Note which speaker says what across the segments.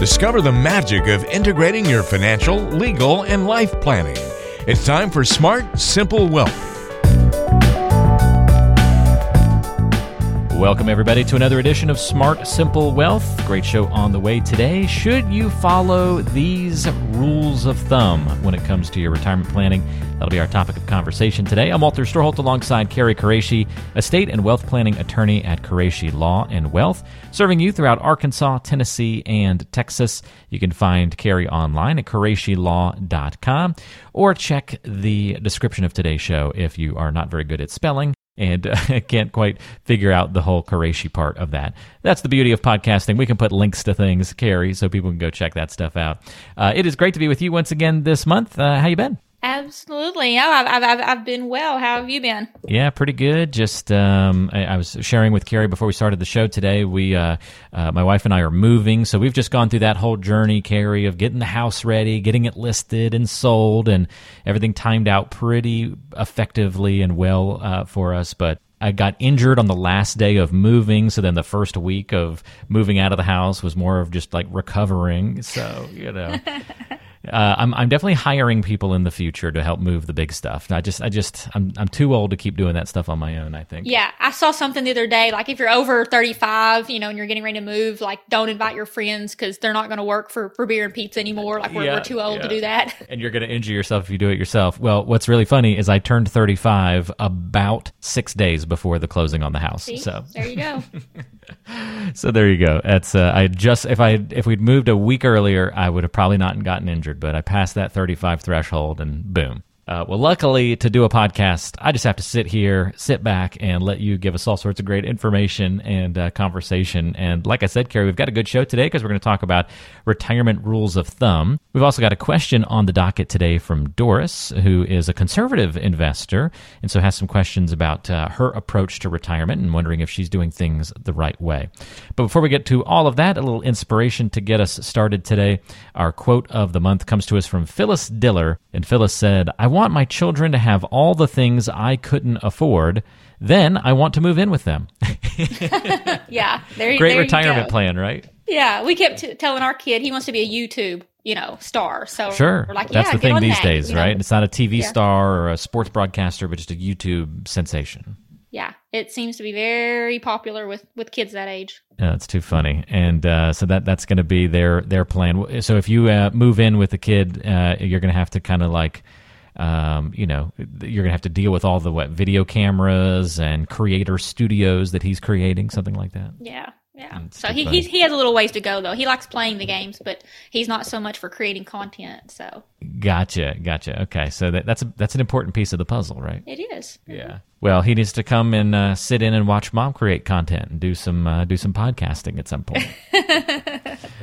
Speaker 1: Discover the magic of integrating your financial, legal, and life planning. It's time for Smart, Simple Wealth.
Speaker 2: Welcome, everybody, to another edition of Smart Simple Wealth. Great show on the way today. Should you follow these rules of thumb when it comes to your retirement planning? That'll be our topic of conversation today. I'm Walter Storholt alongside Carrie Qureshi, estate and wealth planning attorney at Qureshi Law and Wealth, serving you throughout Arkansas, Tennessee, and Texas. You can find Carrie online at QureshiLaw.com or check the description of today's show if you are not very good at spelling and uh, can't quite figure out the whole Qureshi part of that. That's the beauty of podcasting. We can put links to things, Carrie, so people can go check that stuff out. Uh, it is great to be with you once again this month. Uh, how you been?
Speaker 3: Absolutely. Oh, I've, I've, I've been well. How have you been?
Speaker 2: Yeah, pretty good. Just um, I, I, was sharing with Carrie before we started the show today. We, uh, uh, my wife and I, are moving, so we've just gone through that whole journey, Carrie, of getting the house ready, getting it listed and sold, and everything timed out pretty effectively and well uh, for us. But I got injured on the last day of moving, so then the first week of moving out of the house was more of just like recovering. So you know. uh, I'm I'm definitely hiring people in the future to help move the big stuff. I just I just I'm I'm too old to keep doing that stuff on my own. I think.
Speaker 3: Yeah, I saw something the other day. Like if you're over 35, you know, and you're getting ready to move, like don't invite your friends because they're not going to work for for beer and pizza anymore. Like we're, yeah, we're too old yeah. to do that.
Speaker 2: And you're going to injure yourself if you do it yourself. Well, what's really funny is I turned 35 about six days before the closing on the house.
Speaker 3: See?
Speaker 2: So
Speaker 3: there you go.
Speaker 2: so there you go. That's uh, I just if I if we'd moved a week earlier, I would have probably not gotten injured. But I passed that 35 threshold, and boom, uh, well, luckily, to do a podcast, I just have to sit here, sit back, and let you give us all sorts of great information and uh, conversation. And like I said, Carrie, we've got a good show today because we're going to talk about retirement rules of thumb. We've also got a question on the docket today from Doris, who is a conservative investor and so has some questions about uh, her approach to retirement and wondering if she's doing things the right way. But before we get to all of that, a little inspiration to get us started today. Our quote of the month comes to us from Phyllis Diller. And Phyllis said, I want want my children to have all the things I couldn't afford. Then I want to move in with them.
Speaker 3: yeah,
Speaker 2: there, great there retirement plan, right?
Speaker 3: Yeah, we kept t- telling our kid he wants to be a YouTube, you know, star. So
Speaker 2: sure,
Speaker 3: like,
Speaker 2: that's
Speaker 3: yeah,
Speaker 2: the thing these
Speaker 3: that,
Speaker 2: days,
Speaker 3: you
Speaker 2: know?
Speaker 3: right?
Speaker 2: It's not a TV yeah. star or a sports broadcaster, but just a YouTube sensation
Speaker 3: yeah, it seems to be very popular with with kids that age.
Speaker 2: Yeah, it's too funny, and uh, so that that's going to be their their plan. So if you uh, move in with a kid, uh, you're going to have to kind of like um, you know, you're gonna have to deal with all the what video cameras and creator studios that he's creating, something like that.
Speaker 3: Yeah, yeah. so he he's, he has a little ways to go though. He likes playing the games, but he's not so much for creating content. So
Speaker 2: gotcha, gotcha. Okay, so that, that's a, that's an important piece of the puzzle, right?
Speaker 3: It is.
Speaker 2: Yeah. Well, he needs to come and uh, sit in and watch mom create content and do some uh, do some podcasting at some point.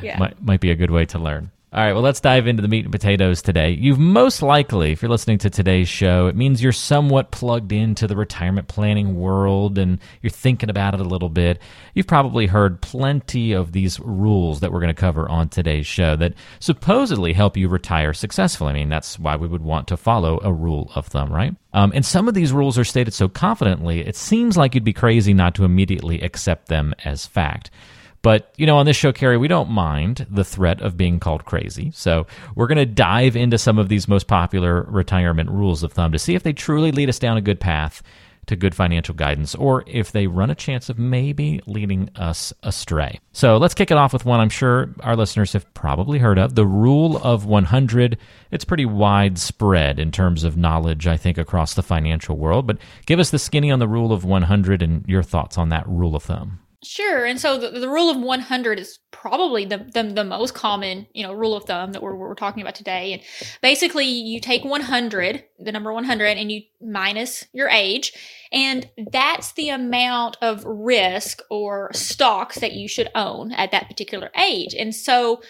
Speaker 3: yeah,
Speaker 2: might might be a good way to learn. All right, well, let's dive into the meat and potatoes today. You've most likely, if you're listening to today's show, it means you're somewhat plugged into the retirement planning world and you're thinking about it a little bit. You've probably heard plenty of these rules that we're going to cover on today's show that supposedly help you retire successfully. I mean, that's why we would want to follow a rule of thumb, right? Um, and some of these rules are stated so confidently, it seems like you'd be crazy not to immediately accept them as fact. But, you know, on this show, Carrie, we don't mind the threat of being called crazy. So we're going to dive into some of these most popular retirement rules of thumb to see if they truly lead us down a good path to good financial guidance or if they run a chance of maybe leading us astray. So let's kick it off with one I'm sure our listeners have probably heard of the rule of 100. It's pretty widespread in terms of knowledge, I think, across the financial world. But give us the skinny on the rule of 100 and your thoughts on that rule of thumb.
Speaker 3: Sure. And so the, the rule of 100 is probably the, the, the, most common, you know, rule of thumb that we're, we're talking about today. And basically you take 100, the number 100, and you minus your age. And that's the amount of risk or stocks that you should own at that particular age. And so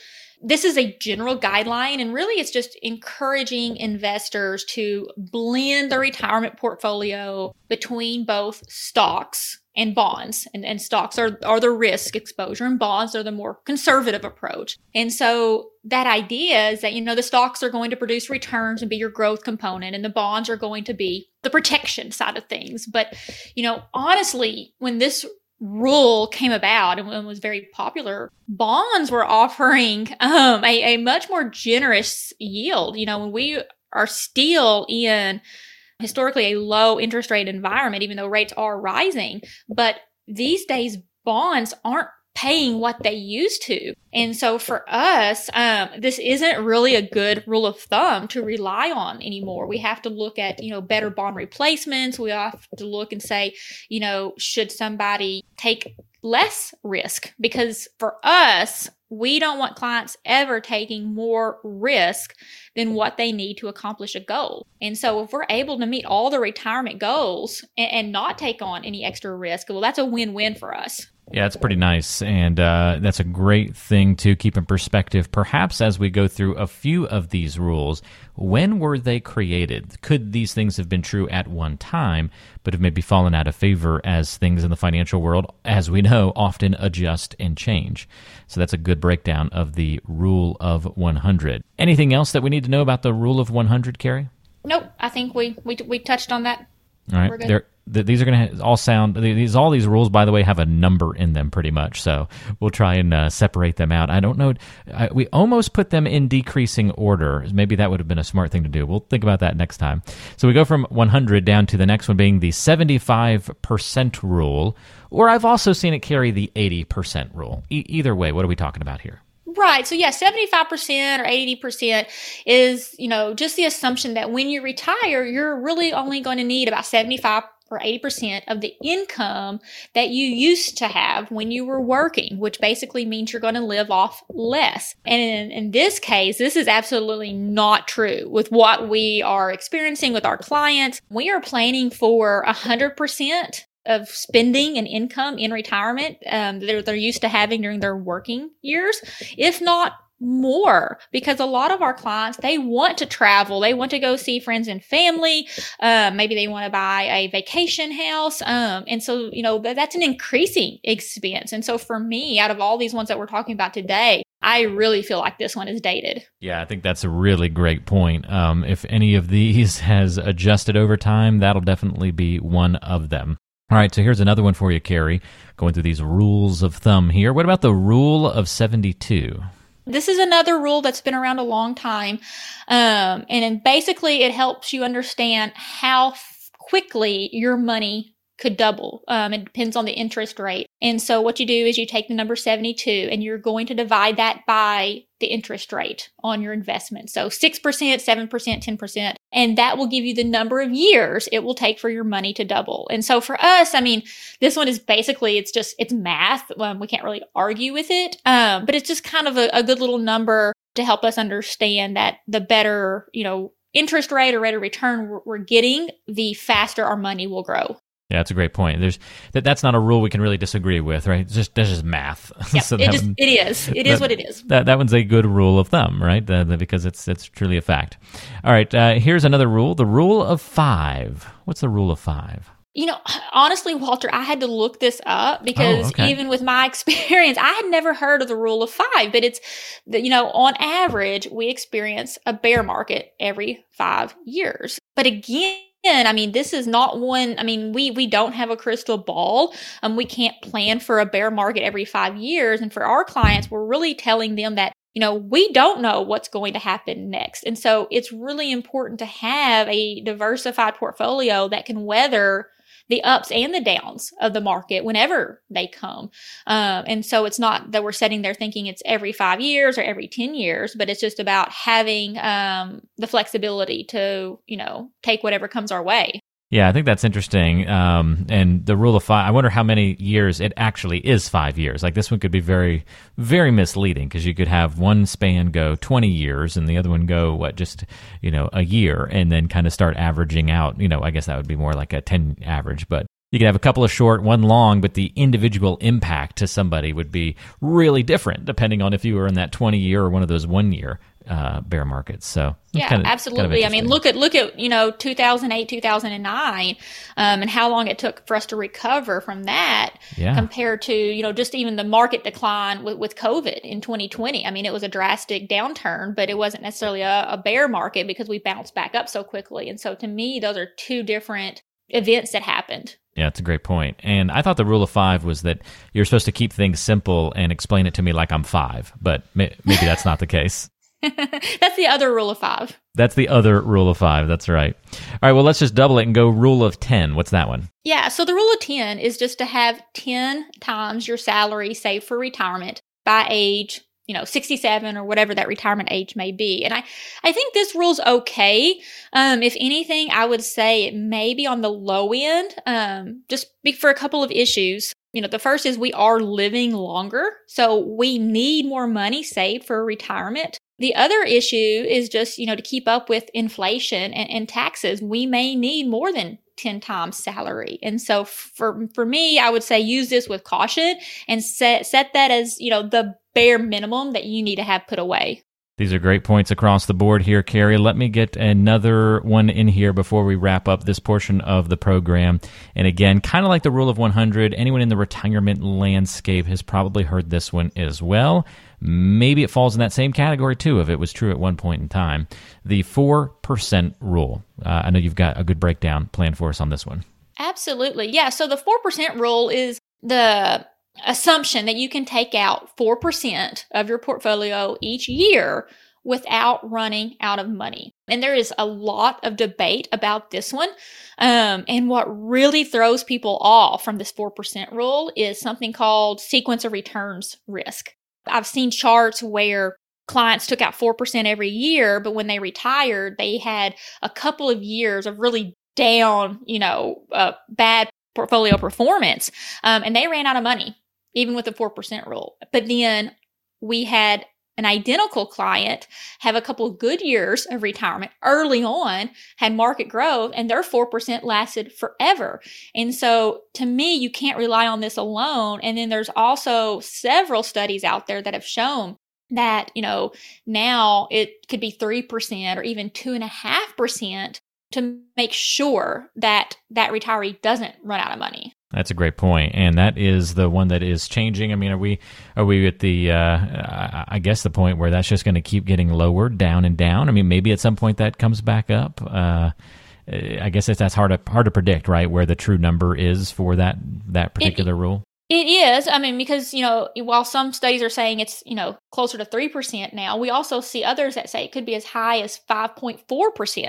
Speaker 3: this is a general guideline, and really it's just encouraging investors to blend the retirement portfolio between both stocks and bonds and, and stocks are, are the risk exposure and bonds are the more conservative approach. And so that idea is that, you know, the stocks are going to produce returns and be your growth component and the bonds are going to be the protection side of things. But, you know, honestly, when this rule came about and was very popular, bonds were offering um, a, a much more generous yield. You know, when we are still in historically a low interest rate environment, even though rates are rising, but these days bonds aren't paying what they used to. And so for us, um, this isn't really a good rule of thumb to rely on anymore. We have to look at, you know, better bond replacements. We have to look and say, you know, should somebody take less risk? Because for us, we don't want clients ever taking more risk than what they need to accomplish a goal. And so if we're able to meet all the retirement goals and, and not take on any extra risk, well, that's a win-win for us.
Speaker 2: Yeah, it's pretty nice. And uh, that's a great thing to keep in perspective. Perhaps as we go through a few of these rules, when were they created? Could these things have been true at one time, but have maybe fallen out of favor as things in the financial world, as we know, often adjust and change? So that's a good breakdown of the rule of 100. Anything else that we need to know about the rule of 100, Carrie?
Speaker 3: Nope. I think we, we, we touched on that.
Speaker 2: All right. There, these are going to all sound these all these rules by the way have a number in them pretty much. So we'll try and uh, separate them out. I don't know I, we almost put them in decreasing order. Maybe that would have been a smart thing to do. We'll think about that next time. So we go from 100 down to the next one being the 75% rule or i've also seen it carry the 80% rule. E- either way what are we talking about here?
Speaker 3: Right. So yeah, 75% or 80% is, you know, just the assumption that when you retire, you're really only going to need about 75 or 80% of the income that you used to have when you were working, which basically means you're going to live off less. And in, in, this case, this is absolutely not true with what we are experiencing with our clients. We are planning for 100% of spending and income in retirement um, that they're, they're used to having during their working years, if not more because a lot of our clients they want to travel they want to go see friends and family um, maybe they want to buy a vacation house um, and so you know that's an increasing expense and so for me out of all these ones that we're talking about today I really feel like this one is dated.
Speaker 2: Yeah, I think that's a really great point. Um, if any of these has adjusted over time, that'll definitely be one of them. All right, so here's another one for you, Carrie. Going through these rules of thumb here. What about the rule of 72?
Speaker 3: This is another rule that's been around a long time. Um, and basically, it helps you understand how quickly your money could double. Um, it depends on the interest rate. And so what you do is you take the number 72 and you're going to divide that by the interest rate on your investment. So 6%, 7%, 10%. And that will give you the number of years it will take for your money to double. And so for us, I mean, this one is basically, it's just, it's math. Um, we can't really argue with it. Um, but it's just kind of a, a good little number to help us understand that the better, you know, interest rate or rate of return we're getting, the faster our money will grow.
Speaker 2: Yeah, that's a great point. There's that. That's not a rule we can really disagree with, right? It's just that's just math.
Speaker 3: Yeah, so it, just, one, it is. It that, is what it is.
Speaker 2: That that one's a good rule of thumb, right? The, the, because it's it's truly a fact. All right, uh, here's another rule: the rule of five. What's the rule of five?
Speaker 3: You know, honestly, Walter, I had to look this up because oh, okay. even with my experience, I had never heard of the rule of five. But it's, you know, on average, we experience a bear market every five years. But again I mean, this is not one. I mean, we we don't have a crystal ball. Um, we can't plan for a bear market every five years. And for our clients, we're really telling them that you know we don't know what's going to happen next. And so it's really important to have a diversified portfolio that can weather the ups and the downs of the market whenever they come. Um, and so it's not that we're sitting there thinking it's every five years or every 10 years, but it's just about having um, the flexibility to, you know, take whatever comes our way.
Speaker 2: Yeah, I think that's interesting. Um, and the rule of five, I wonder how many years it actually is five years. Like this one could be very, very misleading because you could have one span go 20 years and the other one go, what, just, you know, a year and then kind of start averaging out. You know, I guess that would be more like a 10 average, but you could have a couple of short, one long, but the individual impact to somebody would be really different depending on if you were in that 20 year or one of those one year uh, bear markets. So
Speaker 3: yeah, kind of, absolutely. Kind of I mean, look at look at you know 2008, 2009, um, and how long it took for us to recover from that yeah. compared to you know just even the market decline with, with COVID in 2020. I mean, it was a drastic downturn, but it wasn't necessarily a, a bear market because we bounced back up so quickly. And so to me, those are two different events that happened.
Speaker 2: Yeah, it's a great point. And I thought the rule of five was that you're supposed to keep things simple and explain it to me like I'm five, but maybe that's not the case.
Speaker 3: that's the other rule of five.
Speaker 2: That's the other rule of five. That's right. All right. Well, let's just double it and go rule of 10. What's that one?
Speaker 3: Yeah. So the rule of 10 is just to have 10 times your salary saved for retirement by age you know 67 or whatever that retirement age may be and i i think this rule's okay um if anything i would say it may be on the low end um just for a couple of issues you know the first is we are living longer so we need more money saved for retirement the other issue is just you know to keep up with inflation and, and taxes we may need more than 10 times salary. And so for for me, I would say use this with caution and set set that as, you know, the bare minimum that you need to have put away.
Speaker 2: These are great points across the board here, Carrie. Let me get another one in here before we wrap up this portion of the program. And again, kind of like the rule of 100, anyone in the retirement landscape has probably heard this one as well. Maybe it falls in that same category too, if it was true at one point in time. The 4% rule. Uh, I know you've got a good breakdown planned for us on this one.
Speaker 3: Absolutely. Yeah. So the 4% rule is the assumption that you can take out 4% of your portfolio each year without running out of money. And there is a lot of debate about this one. Um, and what really throws people off from this 4% rule is something called sequence of returns risk. I've seen charts where clients took out 4% every year, but when they retired, they had a couple of years of really down, you know, uh, bad portfolio performance. Um, and they ran out of money even with the 4% rule. But then we had an identical client have a couple good years of retirement early on, had market growth, and their 4% lasted forever. And so to me, you can't rely on this alone. And then there's also several studies out there that have shown that, you know, now it could be 3% or even 2.5% to make sure that that retiree doesn't run out of money.
Speaker 2: That's a great point, and that is the one that is changing. I mean, are we are we at the uh, I guess the point where that's just going to keep getting lower, down and down? I mean, maybe at some point that comes back up. Uh, I guess that's hard to hard to predict, right? Where the true number is for that that particular
Speaker 3: it,
Speaker 2: rule.
Speaker 3: It is. I mean, because, you know, while some studies are saying it's, you know, closer to 3% now, we also see others that say it could be as high as 5.4%.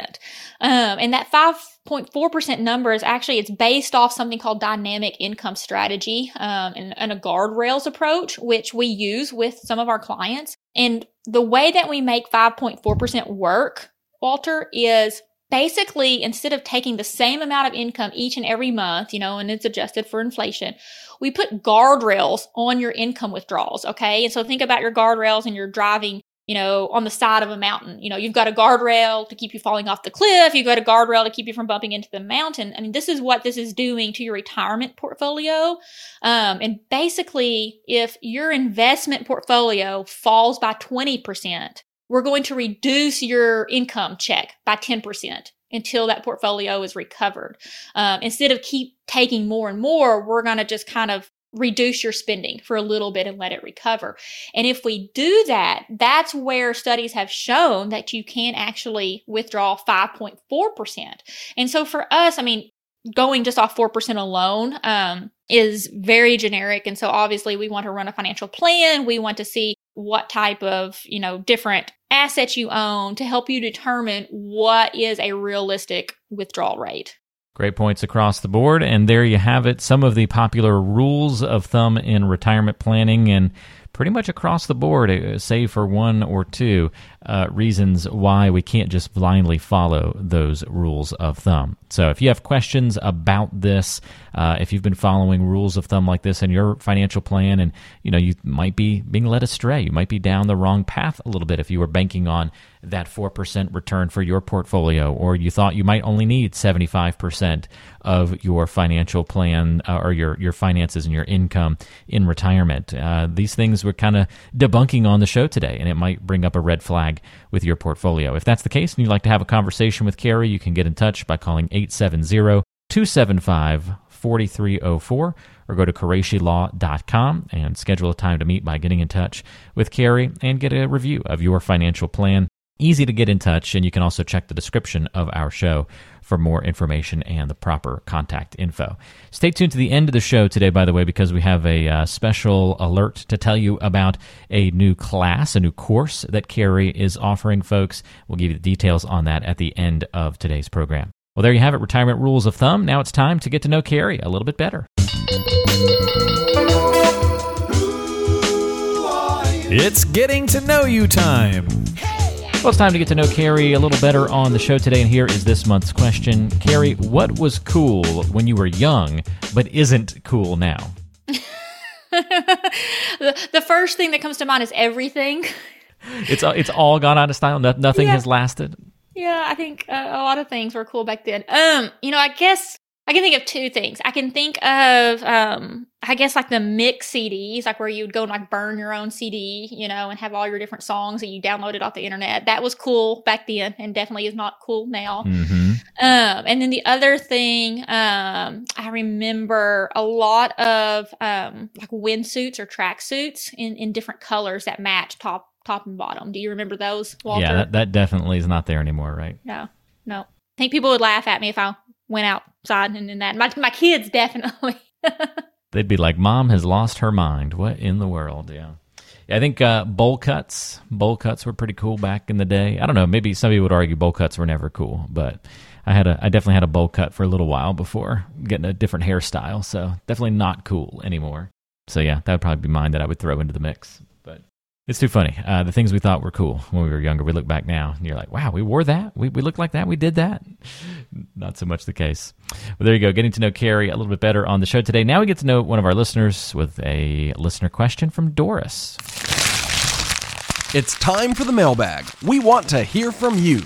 Speaker 3: Um, and that 5.4% number is actually, it's based off something called dynamic income strategy um, and, and a guardrails approach, which we use with some of our clients. And the way that we make 5.4% work, Walter, is basically instead of taking the same amount of income each and every month, you know, and it's adjusted for inflation, we put guardrails on your income withdrawals. Okay. And so think about your guardrails and you're driving, you know, on the side of a mountain. You know, you've got a guardrail to keep you falling off the cliff. You've got a guardrail to keep you from bumping into the mountain. I mean, this is what this is doing to your retirement portfolio. Um, and basically, if your investment portfolio falls by 20%, we're going to reduce your income check by 10% until that portfolio is recovered. Um, instead of keep taking more and more, we're going to just kind of reduce your spending for a little bit and let it recover. And if we do that, that's where studies have shown that you can actually withdraw 5.4%. And so for us, I mean, going just off 4% alone um, is very generic. And so obviously we want to run a financial plan. We want to see what type of, you know, different assets you own to help you determine what is a realistic withdrawal rate.
Speaker 2: Great points across the board. And there you have it. Some of the popular rules of thumb in retirement planning. And pretty much across the board, uh, save for one or two uh, reasons why we can't just blindly follow those rules of thumb. So if you have questions about this, uh, if you've been following rules of thumb like this in your financial plan, and you know you might be being led astray, you might be down the wrong path a little bit if you were banking on that 4% return for your portfolio, or you thought you might only need 75% of your financial plan uh, or your, your finances and your income in retirement. Uh, these things we're kind of debunking on the show today, and it might bring up a red flag with your portfolio. If that's the case and you'd like to have a conversation with Carrie, you can get in touch by calling 870 275 4304 or go to QureshiLaw.com and schedule a time to meet by getting in touch with Carrie and get a review of your financial plan. Easy to get in touch, and you can also check the description of our show for more information and the proper contact info. Stay tuned to the end of the show today, by the way, because we have a uh, special alert to tell you about a new class, a new course that Carrie is offering folks. We'll give you the details on that at the end of today's program. Well, there you have it, retirement rules of thumb. Now it's time to get to know Carrie a little bit better.
Speaker 4: It's getting to know you time.
Speaker 2: Well, it's time to get to know Carrie a little better on the show today, and here is this month's question. Carrie, what was cool when you were young, but isn't cool now?
Speaker 3: the, the first thing that comes to mind is everything.
Speaker 2: It's it's all gone out of style. No, nothing
Speaker 3: Yeah.
Speaker 2: has lasted.
Speaker 3: Yeah, I think uh, a lot of things were cool back then. Um, you know, I guess I can think of two things. I can think of um, I guess like the mix CDs, like where you'd go and like burn your own CD, you know, and have all your different songs that you downloaded off the internet. That was cool back then, and definitely is not cool now.
Speaker 2: hmm
Speaker 3: Um, and then the other thing, um, I remember a lot of um, like windsuits or tracksuits in in different colors that match top top and bottom. Do you remember those, Walter?
Speaker 2: Yeah, that, that definitely is not there anymore, right?
Speaker 3: no, no. I think people would laugh at me if I went outside and in that. My my kids definitely.
Speaker 2: They'd be like, "Mom has lost her mind. What in the world?" Yeah. Yeah, I think uh, bowl cuts, bowl cuts were pretty cool back in the day. I don't know, maybe some people would argue bowl cuts were never cool, but I had a, I definitely had a bowl cut for a little while before getting a different hairstyle. So definitely not cool anymore. So yeah, that would probably be mine that I would throw into the mix. But it's too funny. Uh, the things we thought were cool when we were younger, we look back now and you're like, wow, we wore that. We we looked like that. We did that. Not so much the case. Well, there you go. Getting to know Carrie a little bit better on the show today. Now we get to know one of our listeners with a listener question from Doris.
Speaker 5: It's time for the mailbag. We want to hear from you.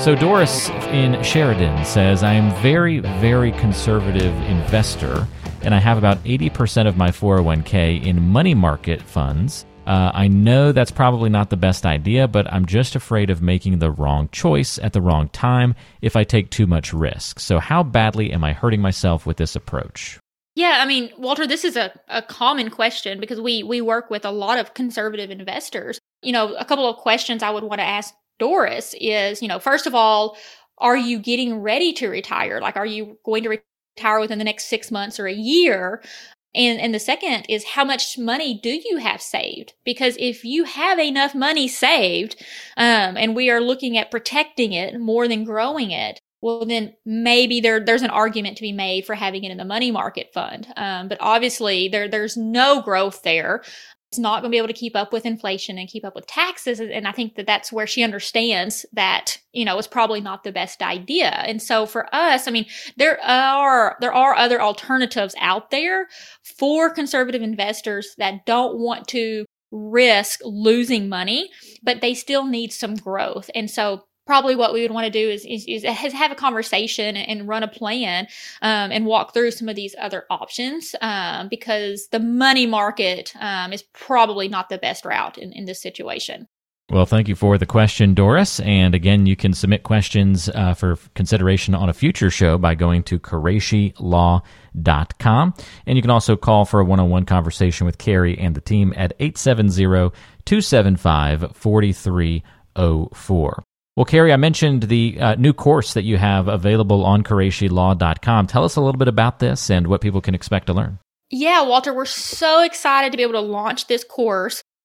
Speaker 2: So Doris in Sheridan says, I am very, very conservative investor, and I have about 80% of my 401k in money market funds. Uh, I know that's probably not the best idea, but I'm just afraid of making the wrong choice at the wrong time if I take too much risk. So, how badly am I hurting myself with this approach?
Speaker 3: Yeah, I mean, Walter, this is a, a common question because we we work with a lot of conservative investors. You know, a couple of questions I would want to ask Doris is, you know, first of all, are you getting ready to retire? Like, are you going to retire within the next six months or a year? And and the second is how much money do you have saved? Because if you have enough money saved, um, and we are looking at protecting it more than growing it, well then maybe there there's an argument to be made for having it in the money market fund. Um, but obviously there there's no growth there. Not going to be able to keep up with inflation and keep up with taxes. And I think that that's where she understands that, you know, it's probably not the best idea. And so for us, I mean, there are, there are other alternatives out there for conservative investors that don't want to risk losing money, but they still need some growth. And so probably what we would want to do is, is, is have a conversation and run a plan um, and walk through some of these other options um, because the money market um, is probably not the best route in, in this situation.
Speaker 2: Well, thank you for the question, Doris. And again, you can submit questions uh, for consideration on a future show by going to QureshiLaw.com. And you can also call for a one on one conversation with Carrie and the team at 870 275 4304. Well, Carrie, I mentioned the uh, new course that you have available on QureshiLaw.com. Tell us a little bit about this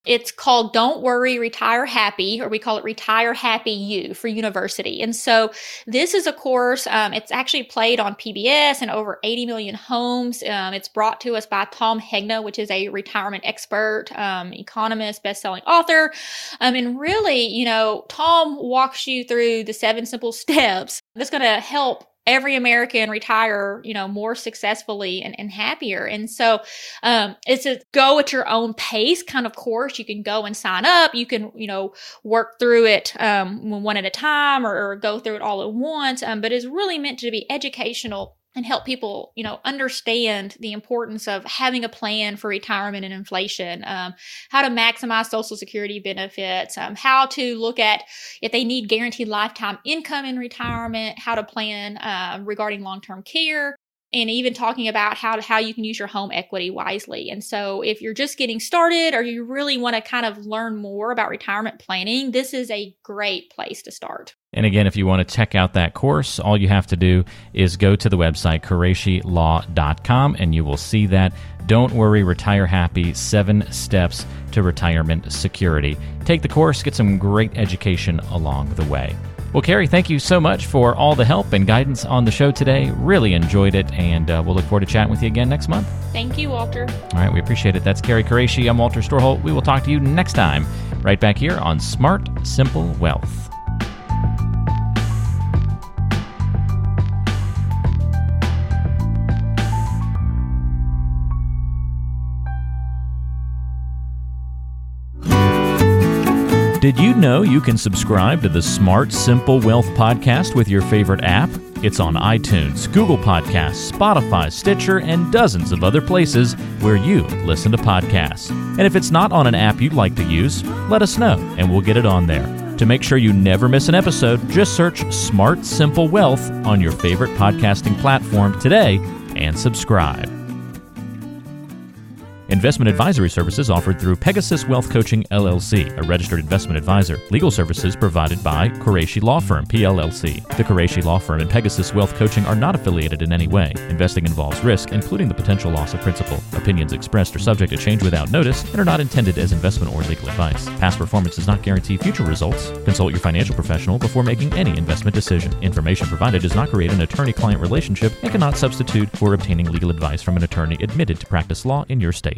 Speaker 3: It's called Don't Worry, Retire Happy, or we call it Retire Happy You for university. And so this is a course, um, it's actually played on PBS and over 80 million homes. Um, it's brought to us by Tom Hegna, which is a retirement expert, um, economist, best-selling author. Um, and really, you know, Tom walks you through the seven simple steps that's going to help every American retire, you know, more successfully and, and happier. And so um, it's a go at your own pace kind of course. You can go and sign up. You can, you know, work through it um, one at a time or, or go through it all at once. Um, but it's really meant to be educational and help people, you know, understand the importance of having a plan for retirement and inflation, um, how to maximize Social Security benefits, um, how to look at if they need guaranteed lifetime income in retirement, how to plan uh, regarding long term care. And even talking about how how you can use your home equity wisely. And so if you're just getting started or you really want to kind of learn more about retirement planning, this is a great place to start.
Speaker 2: And again, if you want to check out that course, all you have to do is go to the website QureshiLaw.com and you will see that. Don't worry, retire happy. Seven steps to retirement security. Take the course, get some great education along the way. Well, Carrie, thank you so much for all the help and guidance on the show today. Really enjoyed it, and uh, we'll look forward to chatting with you again next month.
Speaker 3: Thank you, Walter.
Speaker 2: All right, we appreciate it. That's Carrie Qureshi. I'm Walter Storholt. We will talk to you next time, right back here on Smart Simple Wealth. Did you know you can subscribe to the Smart Simple Wealth podcast with your favorite app? It's on iTunes, Google Podcasts, Spotify, Stitcher, and dozens of other places where you listen to podcasts. And if it's not on an app you'd like to use, let us know and we'll get it on there. To make sure you never miss an episode, just search Smart Simple Wealth on your favorite podcasting platform today and subscribe. Investment advisory services offered through Pegasus Wealth Coaching LLC, a registered investment advisor. Legal services provided by Qureshi Law Firm PLLC. The Qureshi Law Firm and Pegasus Wealth Coaching are not affiliated in any way. Investing involves risk, including the potential loss of principal. Opinions expressed are subject to change without notice and are not intended as investment or legal advice. Past performance does not guarantee future results. Consult your financial professional before making any investment decision. Information provided does not create an attorney-client relationship and cannot substitute for obtaining legal advice from an attorney admitted to practice law in your state.